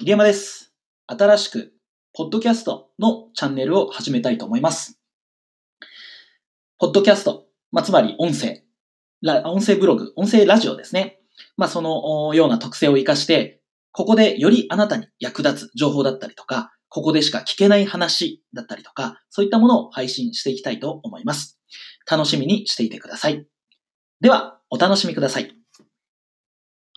入山です。新しく、ポッドキャストのチャンネルを始めたいと思います。ポッドキャスト、まあ、つまり音声、音声ブログ、音声ラジオですね。まあ、そのような特性を活かして、ここでよりあなたに役立つ情報だったりとか、ここでしか聞けない話だったりとか、そういったものを配信していきたいと思います。楽しみにしていてください。では、お楽しみください。